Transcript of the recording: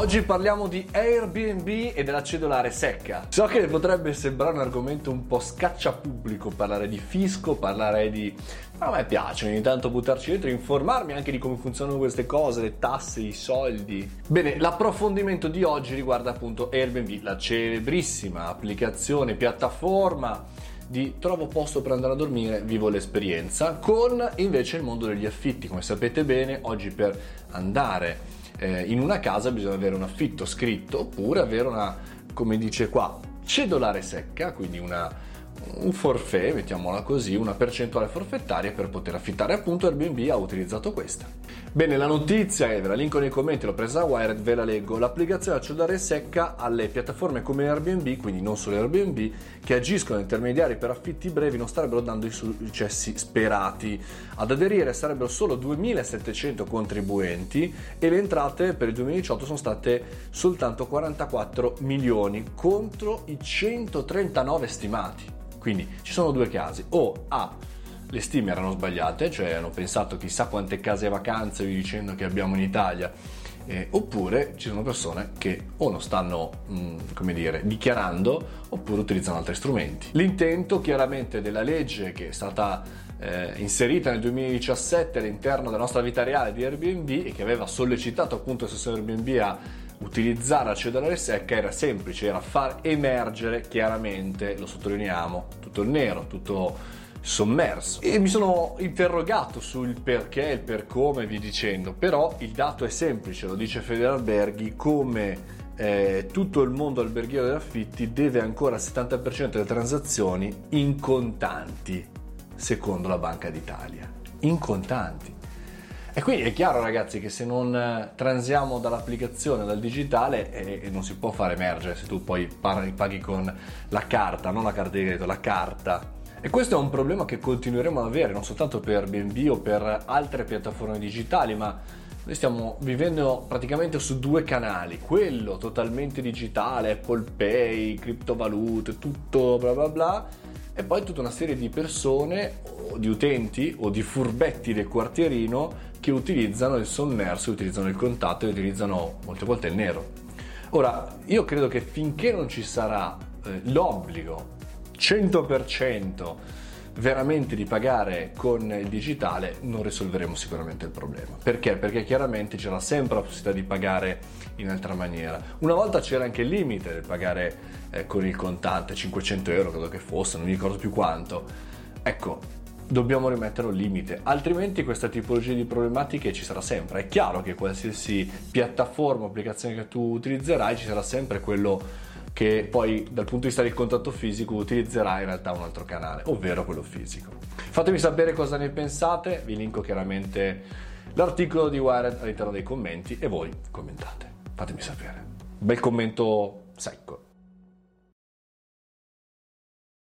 Oggi parliamo di Airbnb e della cedolare secca. So che potrebbe sembrare un argomento un po' scaccia pubblico parlare di fisco, parlare di... Ma a me piace ogni tanto buttarci dentro e informarmi anche di come funzionano queste cose, le tasse, i soldi. Bene, l'approfondimento di oggi riguarda appunto Airbnb, la celebrissima applicazione, piattaforma di trovo posto per andare a dormire, vivo l'esperienza, con invece il mondo degli affitti. Come sapete bene, oggi per andare eh, in una casa bisogna avere un affitto scritto oppure avere una, come dice qua, cedolare secca, quindi una, un forfait, mettiamola così, una percentuale forfettaria per poter affittare. Appunto Airbnb ha utilizzato questa. Bene, la notizia è, ve la linko nei commenti, l'ho presa da Wired, ve la leggo. L'applicazione a cellulare secca alle piattaforme come Airbnb, quindi non solo Airbnb, che agiscono intermediari per affitti brevi non starebbero dando i successi sperati. Ad aderire sarebbero solo 2.700 contribuenti e le entrate per il 2018 sono state soltanto 44 milioni contro i 139 stimati. Quindi ci sono due casi, o A, le stime erano sbagliate, cioè hanno pensato chissà quante case vacanze vi dicendo che abbiamo in Italia, eh, oppure ci sono persone che o non stanno, mh, mm, come dire, dichiarando, oppure utilizzano altri strumenti. L'intento chiaramente della legge che è stata eh, inserita nel 2017 all'interno della nostra vita reale di Airbnb e che aveva sollecitato appunto il stesso Airbnb a utilizzare la cedolare secca era semplice, era far emergere chiaramente, lo sottolineiamo, tutto il nero, tutto sommerso. E mi sono interrogato sul perché, il per come, vi dicendo, però il dato è semplice, lo dice Federalberghi, come eh, tutto il mondo alberghiero degli affitti deve ancora il 70% delle transazioni in contanti, secondo la Banca d'Italia. In contanti. E quindi è chiaro ragazzi che se non eh, transiamo dall'applicazione, dal digitale, eh, non si può fare emergere se tu poi paghi con la carta, non la carta di credito, la carta. E questo è un problema che continueremo ad avere non soltanto per BNB o per altre piattaforme digitali, ma noi stiamo vivendo praticamente su due canali, quello totalmente digitale, Apple Pay, criptovalute, tutto bla bla bla, e poi tutta una serie di persone, o di utenti o di furbetti del quartierino che utilizzano il sommerso, utilizzano il contatto e utilizzano molte volte il nero. Ora, io credo che finché non ci sarà eh, l'obbligo 100% veramente di pagare con il digitale non risolveremo sicuramente il problema. Perché? Perché chiaramente c'era sempre la possibilità di pagare in altra maniera. Una volta c'era anche il limite del pagare eh, con il contante, 500 euro credo che fosse, non mi ricordo più quanto. Ecco, dobbiamo rimettere un limite, altrimenti questa tipologia di problematiche ci sarà sempre. È chiaro che qualsiasi piattaforma applicazione che tu utilizzerai ci sarà sempre quello che poi dal punto di vista del contatto fisico utilizzerai in realtà un altro canale, ovvero quello fisico. Fatemi sapere cosa ne pensate, vi linko chiaramente l'articolo di Wired all'interno dei commenti e voi commentate. Fatemi sapere. Bel commento secco.